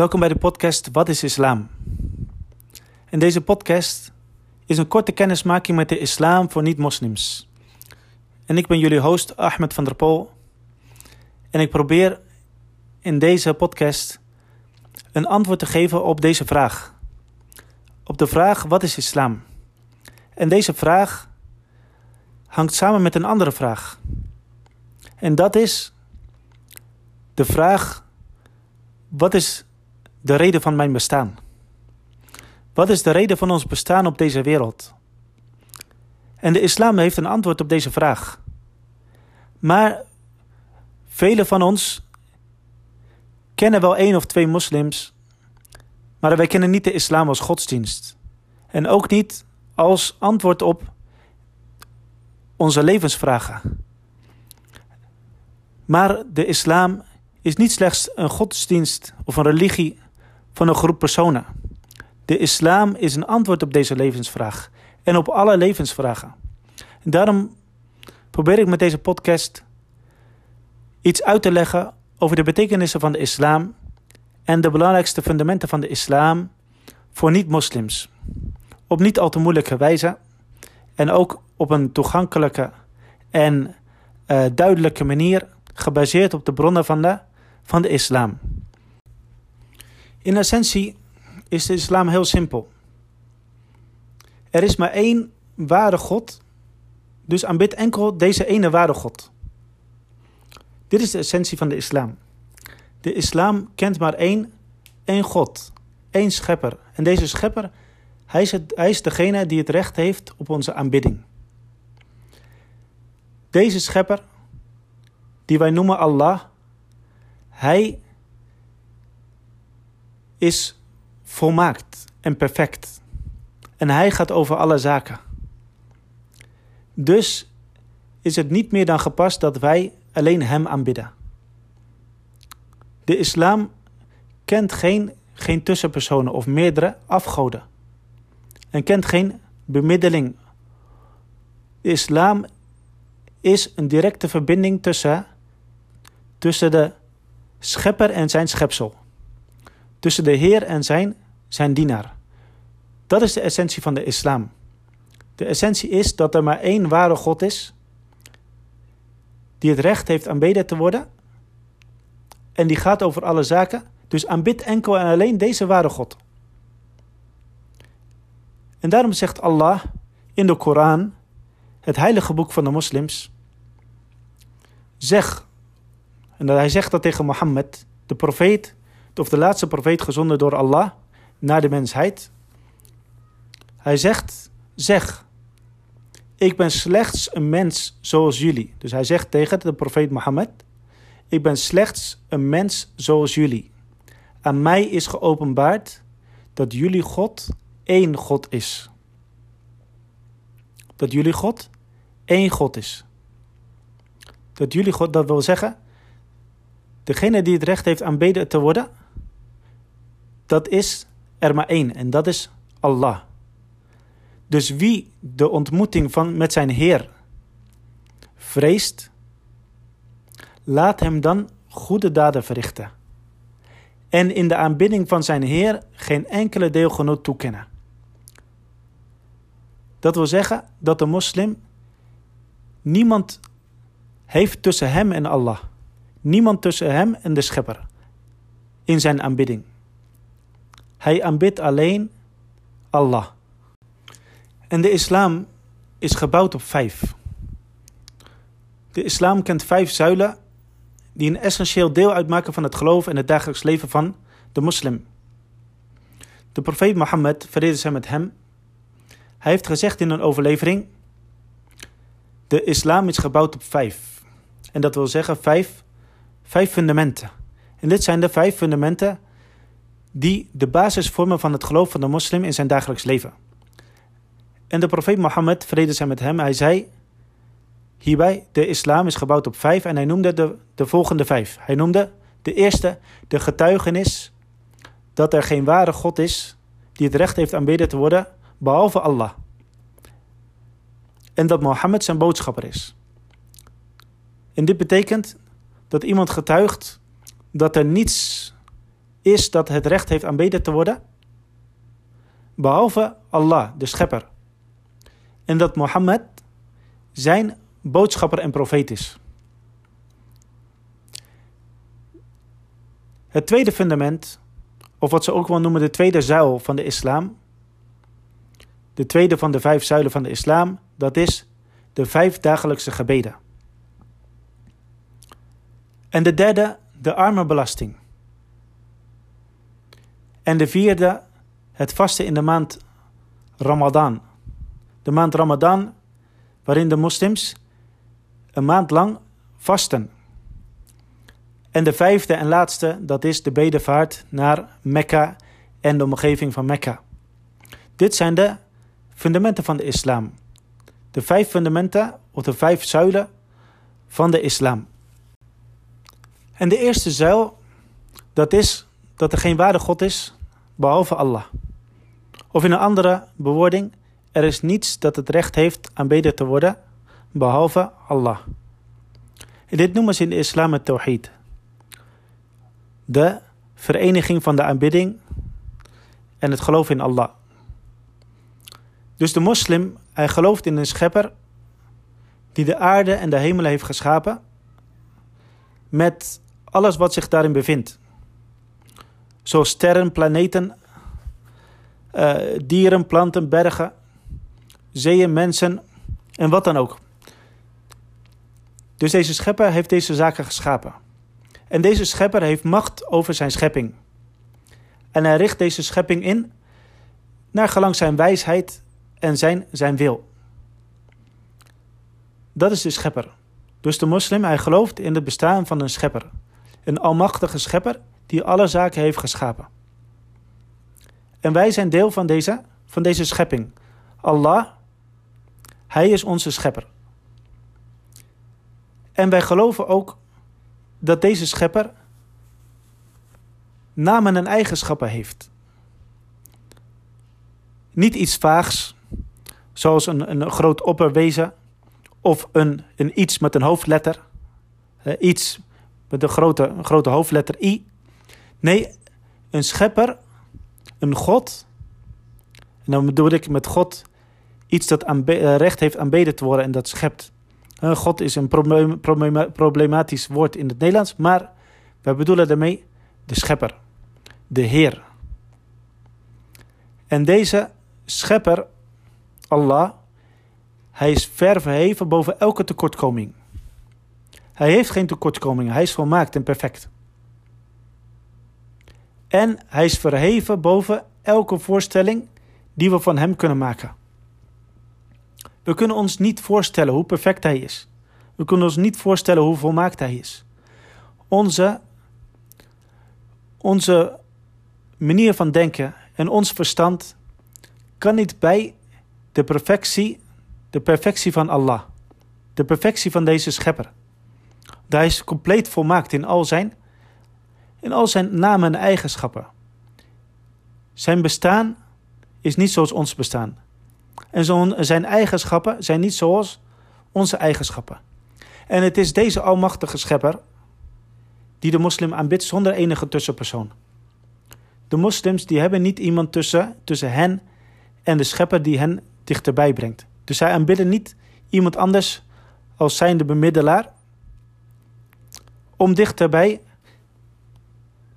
Welkom bij de podcast Wat is Islam? En deze podcast is een korte kennismaking met de islam voor niet-moslims. En ik ben jullie host Ahmed van der Pol. En ik probeer in deze podcast een antwoord te geven op deze vraag. Op de vraag wat is islam? En deze vraag hangt samen met een andere vraag. En dat is de vraag: wat is de reden van mijn bestaan? Wat is de reden van ons bestaan op deze wereld? En de islam heeft een antwoord op deze vraag. Maar velen van ons kennen wel één of twee moslims, maar wij kennen niet de islam als godsdienst. En ook niet als antwoord op onze levensvragen. Maar de islam is niet slechts een godsdienst of een religie van een groep personen. De islam is een antwoord op deze levensvraag en op alle levensvragen. En daarom probeer ik met deze podcast iets uit te leggen over de betekenissen van de islam en de belangrijkste fundamenten van de islam voor niet-moslims. Op niet al te moeilijke wijze en ook op een toegankelijke en uh, duidelijke manier gebaseerd op de bronnen van de, van de islam. In essentie is de islam heel simpel. Er is maar één ware God, dus aanbid enkel deze ene ware God. Dit is de essentie van de islam. De islam kent maar één, één God, één schepper. En deze schepper, hij is, het, degene die het recht heeft op onze aanbidding. Deze schepper, die wij noemen Allah, hij is volmaakt en perfect. En hij gaat over alle zaken. Dus is het niet meer dan gepast dat wij alleen hem aanbidden. De islam kent geen, geen tussenpersonen of meerdere afgoden. En kent geen bemiddeling. De islam is een directe verbinding tussen, tussen de schepper en zijn schepsel. Tussen de Heer en zijn, zijn dienaar. Dat is de essentie van de islam. De essentie is dat er maar één ware God is, die het recht heeft aanbeden te worden, en die gaat over alle zaken. Dus aanbid enkel en alleen deze ware God. En daarom zegt Allah in de Koran, het heilige boek van de moslims, zeg, en hij zegt dat tegen Mohammed, de profeet, of de laatste profeet gezonden door Allah naar de mensheid. Hij zegt, zeg, ik ben slechts een mens zoals jullie. Dus hij zegt tegen de profeet Mohammed, ik ben slechts een mens zoals jullie. Aan mij is geopenbaard dat jullie God één God is. Dat jullie God één God is. Dat jullie God, dat wil zeggen, degene die het recht heeft aanbeden te worden, dat is er maar één en dat is Allah. Dus wie de ontmoeting van, met zijn Heer vreest, laat hem dan goede daden verrichten. En in de aanbidding van zijn Heer geen enkele deelgenoot toekennen. Dat wil zeggen dat de moslim niemand heeft tussen hem en Allah. Niemand tussen hem en de schepper in zijn aanbidding. Hij aanbidt alleen Allah. En de islam is gebouwd op vijf. De islam kent vijf zuilen die een essentieel deel uitmaken van het geloof en het dagelijks leven van de moslim. De profeet Mohammed, vrede zij met hem, hij heeft gezegd in een overlevering: De islam is gebouwd op vijf. En dat wil zeggen vijf, vijf fundamenten. En dit zijn de vijf fundamenten die de basis vormen van het geloof van de moslim in zijn dagelijks leven. En de profeet Mohammed, vrede zij met hem, hij zei hierbij, de islam is gebouwd op vijf en hij noemde de, de volgende vijf. Hij noemde de eerste, de getuigenis dat er geen ware God is die het recht heeft aanbeden te worden, behalve Allah. En dat Mohammed zijn boodschapper is. En dit betekent dat iemand getuigt dat er niets is dat het recht heeft aanbeden te worden, behalve Allah, de schepper. En dat Mohammed zijn boodschapper en profeet is. Het tweede fundament, of wat ze ook wel noemen de tweede zuil van de islam, de tweede van de vijf zuilen van de islam, dat is de vijf dagelijkse gebeden. En de derde, de armenbelasting. En de vierde, het vasten in de maand Ramadan. De maand Ramadan, waarin de moslims een maand lang vasten. En de vijfde en laatste, dat is de bedevaart naar Mekka en de omgeving van Mekka. Dit zijn de fundamenten van de islam. De vijf fundamenten of de vijf zuilen van de islam. En de eerste zuil, dat is dat er geen ware God is behalve Allah. Of in een andere bewoording, er is niets dat het recht heeft aanbeden te worden behalve Allah. Dit noemen ze in de islam het tawhid. De vereniging van de aanbidding en het geloof in Allah. Dus de moslim, hij gelooft in een schepper die de aarde en de hemelen heeft geschapen met alles wat zich daarin bevindt. Zoals sterren, planeten, uh, dieren, planten, bergen, zeeën, mensen en wat dan ook. Dus deze schepper heeft deze zaken geschapen. En deze schepper heeft macht over zijn schepping. En hij richt deze schepping in naar gelang zijn wijsheid en zijn, zijn wil. Dat is de schepper. Dus de moslim, hij gelooft in het bestaan van een schepper. Een almachtige schepper die alle zaken heeft geschapen. En wij zijn deel van deze, van deze schepping. Allah, hij is onze schepper. En wij geloven ook dat deze schepper namen en eigenschappen heeft. Niet iets vaags, zoals een, een groot opperwezen of een, een iets met een hoofdletter. Iets met een grote, een grote hoofdletter I. Nee, een schepper, een God. En dan bedoel ik met God iets dat eh, recht heeft aanbeden te worden en dat schept. Uh, God is een problematisch woord in het Nederlands, maar we bedoelen daarmee de schepper, de Heer. En deze schepper, Allah, hij is ver verheven boven elke tekortkoming. Hij heeft geen tekortkomingen, hij is volmaakt en perfect. En hij is verheven boven elke voorstelling die we van hem kunnen maken. We kunnen ons niet voorstellen hoe perfect hij is. We kunnen ons niet voorstellen hoe volmaakt hij is. Onze, onze manier van denken en ons verstand kan niet bij de perfectie, de perfectie van Allah. De perfectie van deze schepper. Hij is compleet volmaakt in al zijn, in al zijn namen en eigenschappen. Zijn bestaan is niet zoals ons bestaan. En zijn eigenschappen zijn niet zoals onze eigenschappen. En het is deze almachtige schepper die de moslim aanbidt zonder enige tussenpersoon. De moslims die hebben niet iemand tussen, tussen hen en de schepper die hen dichterbij brengt. Dus zij aanbidden niet iemand anders als zijnde bemiddelaar om dichterbij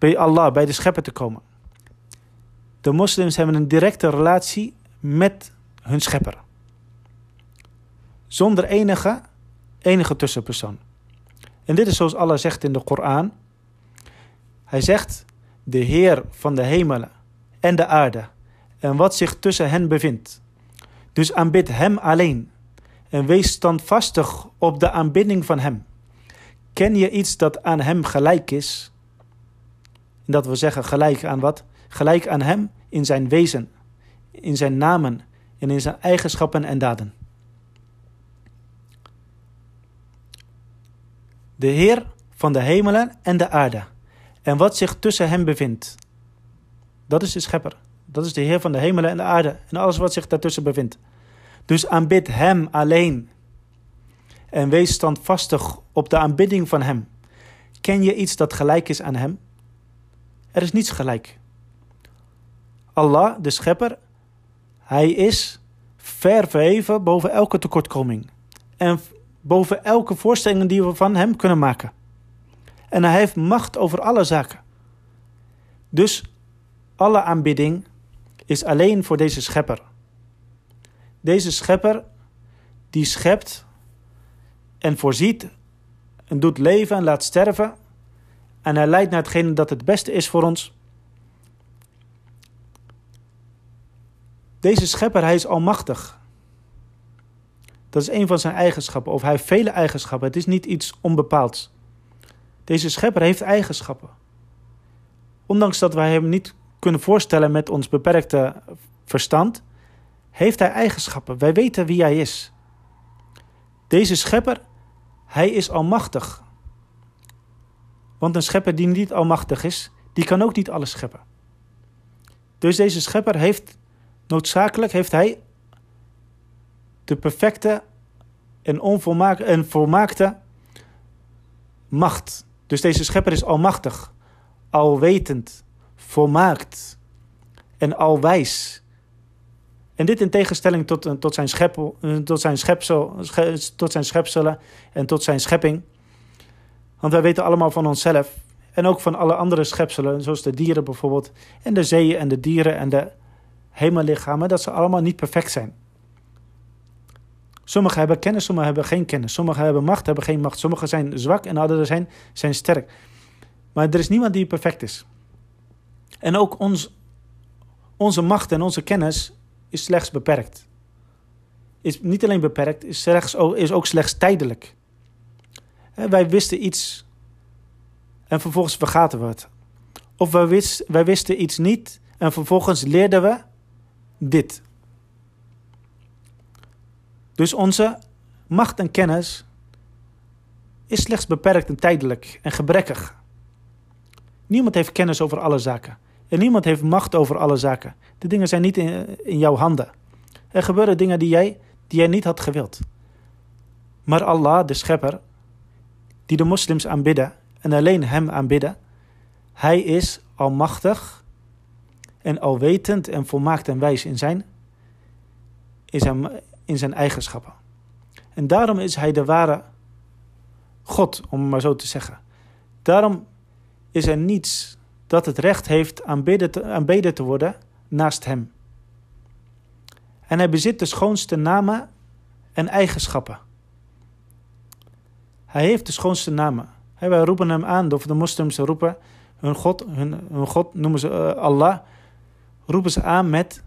bij Allah, bij de schepper te komen. De moslims hebben een directe relatie met hun schepper. Zonder enige, enige tussenpersoon. En dit is zoals Allah zegt in de Koran. Hij zegt, de Heer van de hemelen en de aarde en wat zich tussen hen bevindt. Dus aanbid Hem alleen en wees standvastig op de aanbidding van Hem. Ken je iets dat aan Hem gelijk is? Dat wil zeggen gelijk aan wat? Gelijk aan Hem in zijn wezen, in zijn namen en in zijn eigenschappen en daden. De Heer van de hemelen en de aarde en wat zich tussen hem bevindt. Dat is de schepper. Dat is de Heer van de hemelen en de aarde en alles wat zich daartussen bevindt. Dus aanbid Hem alleen. En wees standvastig op de aanbidding van Hem. Ken je iets dat gelijk is aan Hem? Er is niets gelijk. Allah, de schepper, hij is ver verheven boven elke tekortkoming. En boven elke voorstelling die we van hem kunnen maken. En hij heeft macht over alle zaken. Dus alle aanbidding is alleen voor deze schepper. Deze schepper die schept en voorziet en doet leven en laat sterven. En hij leidt naar hetgene dat het beste is voor ons. Deze schepper, hij is almachtig. Dat is een van zijn eigenschappen. Of hij heeft vele eigenschappen. Het is niet iets onbepaalds. Deze schepper heeft eigenschappen. Ondanks dat wij hem niet kunnen voorstellen met ons beperkte verstand, heeft hij eigenschappen. Wij weten wie hij is. Deze schepper, hij is almachtig. Want een schepper die niet almachtig is, die kan ook niet alles scheppen. Dus deze schepper heeft noodzakelijk heeft hij de perfecte en, onvolmaakte en volmaakte macht. Dus deze schepper is almachtig, alwetend, volmaakt en alwijs. En dit in tegenstelling tot, tot, zijn, scheppel, tot, zijn, schepsel, tot zijn schepselen en tot zijn schepping. Want wij weten allemaal van onszelf en ook van alle andere schepselen, zoals de dieren bijvoorbeeld, en de zeeën en de dieren en de hemellichamen, dat ze allemaal niet perfect zijn. Sommigen hebben kennis, sommigen hebben geen kennis. Sommigen hebben macht, hebben geen macht. Sommigen zijn zwak en anderen zijn, zijn sterk. Maar er is niemand die perfect is. En ook ons, onze macht en onze kennis is slechts beperkt. Is niet alleen beperkt, is, slechts, is ook slechts tijdelijk. Wij wisten iets en vervolgens vergaten we het. Of wij, wist, wij wisten iets niet en vervolgens leerden we dit. Dus onze macht en kennis is slechts beperkt en tijdelijk en gebrekkig. Niemand heeft kennis over alle zaken. En niemand heeft macht over alle zaken. De dingen zijn niet in, in jouw handen. Er gebeuren dingen die jij, die jij niet had gewild. Maar Allah, de schepper, die de moslims aanbidden en alleen hem aanbidden, hij is almachtig en alwetend en volmaakt en wijs in zijn, in zijn, in zijn eigenschappen. En daarom is hij de ware God, om maar zo te zeggen. Daarom is er niets dat het recht heeft aanbeden te, aanbeden te worden naast hem. En hij bezit de schoonste namen en eigenschappen. Hij heeft de schoonste namen. Wij roepen hem aan, of de moslims roepen hun God, hun, hun God noemen ze uh, Allah, roepen ze aan met,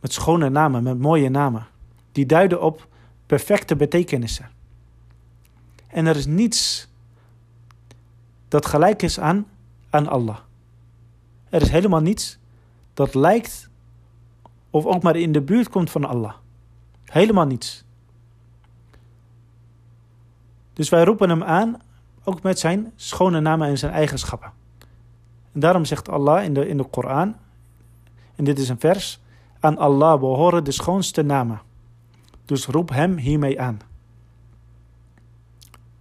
met schone namen, met mooie namen. Die duiden op perfecte betekenissen. En er is niets dat gelijk is aan, aan Allah. Er is helemaal niets dat lijkt of ook maar in de buurt komt van Allah. Helemaal niets. Dus wij roepen hem aan, ook met zijn schone namen en zijn eigenschappen. En daarom zegt Allah in de, in de Koran, en dit is een vers, aan Allah behoren de schoonste namen. Dus roep hem hiermee aan.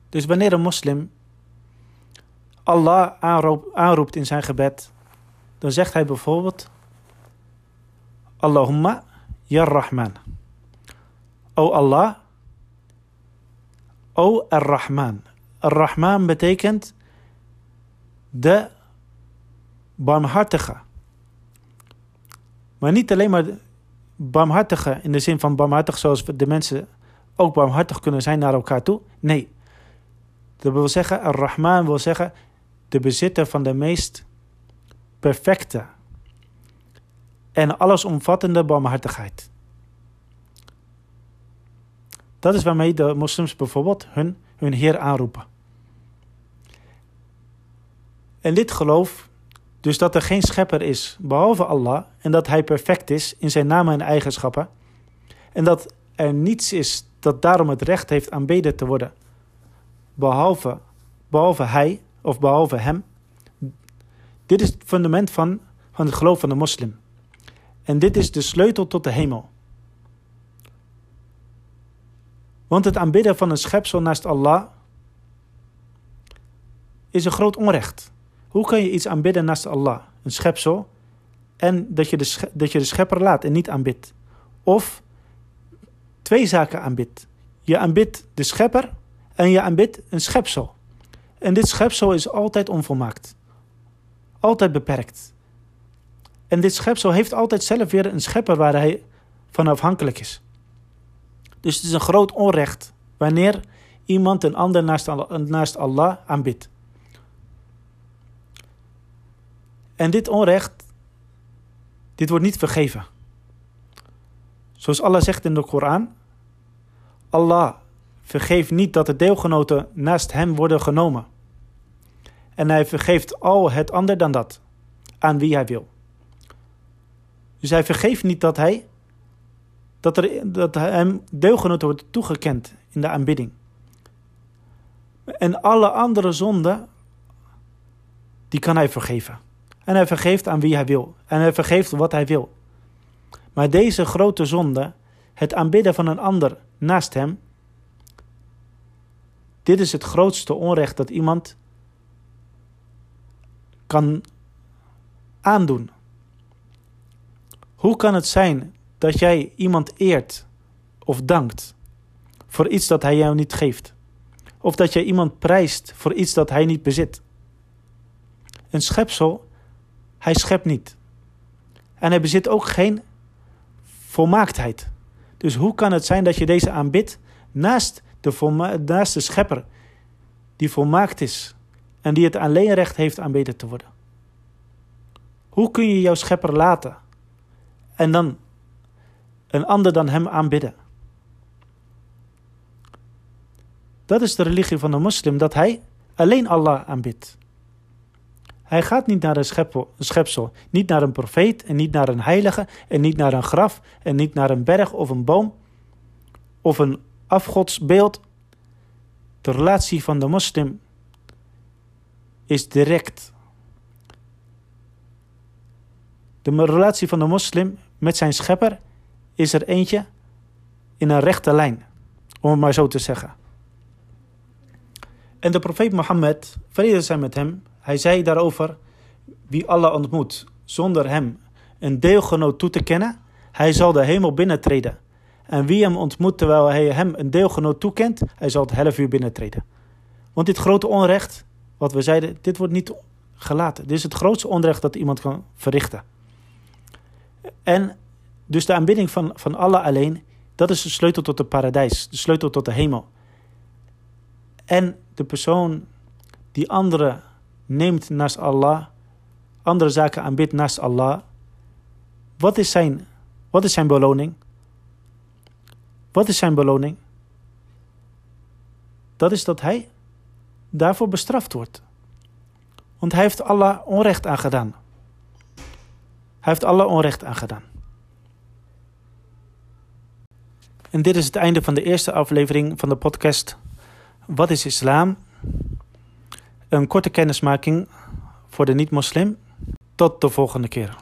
Dus wanneer een moslim Allah aanroept in zijn gebed, dan zegt hij bijvoorbeeld: Allahumma ya Rahman. O Allah, O Ar-Rahman. Ar-Rahman betekent de barmhartige. Maar niet alleen maar barmhartige in de zin van barmhartig zoals de mensen ook barmhartig kunnen zijn naar elkaar toe. Nee. Dat wil zeggen, Ar-Rahman wil zeggen de bezitter van de meest perfecte en allesomvattende barmhartigheid. Dat is waarmee de moslims bijvoorbeeld hun, hun Heer aanroepen. En dit geloof, dus dat er geen schepper is behalve Allah en dat Hij perfect is in zijn namen en eigenschappen, en dat er niets is dat daarom het recht heeft aanbeden te worden, behalve, behalve Hij of behalve Hem. Dit is het fundament van, van het geloof van de moslim. En dit is de sleutel tot de hemel. Want het aanbidden van een schepsel naast Allah is een groot onrecht. Hoe kan je iets aanbidden naast Allah, een schepsel, en dat je de, dat je de schepper laat en niet aanbidt? Of twee zaken aanbidt. Je aanbidt de schepper en je aanbidt een schepsel. En dit schepsel is altijd onvolmaakt. Altijd beperkt. En dit schepsel heeft altijd zelf weer een schepper waar hij van afhankelijk is. Dus het is een groot onrecht wanneer iemand een ander naast, Allah aanbidt. En dit onrecht, dit wordt niet vergeven. Zoals Allah zegt in de Koran, Allah vergeeft niet dat de deelgenoten naast hem worden genomen. En hij vergeeft al het ander dan dat, aan wie hij wil. Dus hij vergeeft niet dat hij dat, er, dat hem deelgenoten wordt toegekend in de aanbidding. En alle andere zonden, die kan hij vergeven. En hij vergeeft aan wie hij wil. En hij vergeeft wat hij wil. Maar deze grote zonde, het aanbidden van een ander naast hem, dit is het grootste onrecht dat iemand kan aandoen. Hoe kan het zijn dat jij iemand eert of dankt voor iets dat hij jou niet geeft? Of dat jij iemand prijst voor iets dat hij niet bezit? Een schepsel, hij schept niet. En hij bezit ook geen volmaaktheid. Dus hoe kan het zijn dat je deze aanbidt naast de, naast de schepper die volmaakt is en die het alleen recht heeft aanbeden te worden? Hoe kun je jouw schepper laten en dan een ander dan hem aanbidden? Dat is de religie van de moslim, dat hij alleen Allah aanbidt. Hij gaat niet naar een schepsel, niet naar een profeet en niet naar een heilige en niet naar een graf en niet naar een berg of een boom of een afgodsbeeld. De relatie van de moslim is direct. De relatie van de moslim met zijn schepper is er eentje in een rechte lijn, om het maar zo te zeggen. En de profeet Mohammed, vrede zijn met hem, hij zei daarover: Wie Allah ontmoet zonder hem een deelgenoot toe te kennen, hij zal de hemel binnentreden. En wie hem ontmoet terwijl hij hem een deelgenoot toekent, hij zal het half uur binnentreden. Want dit grote onrecht, wat we zeiden, dit wordt niet gelaten. Dit is het grootste onrecht dat iemand kan verrichten. En dus de aanbidding van, van Allah alleen, dat is de sleutel tot het paradijs, de sleutel tot de hemel. En de persoon die anderen neemt naast Allah, andere zaken aanbidt naast Allah, wat is zijn, wat is zijn beloning? Wat is zijn beloning? Dat is dat hij daarvoor bestraft wordt. Want hij heeft Allah onrecht aangedaan. Hij heeft Allah onrecht aangedaan. En dit is het einde van de eerste aflevering van de podcast Wat is islam? Een korte kennismaking voor de niet-moslim. Tot de volgende keer.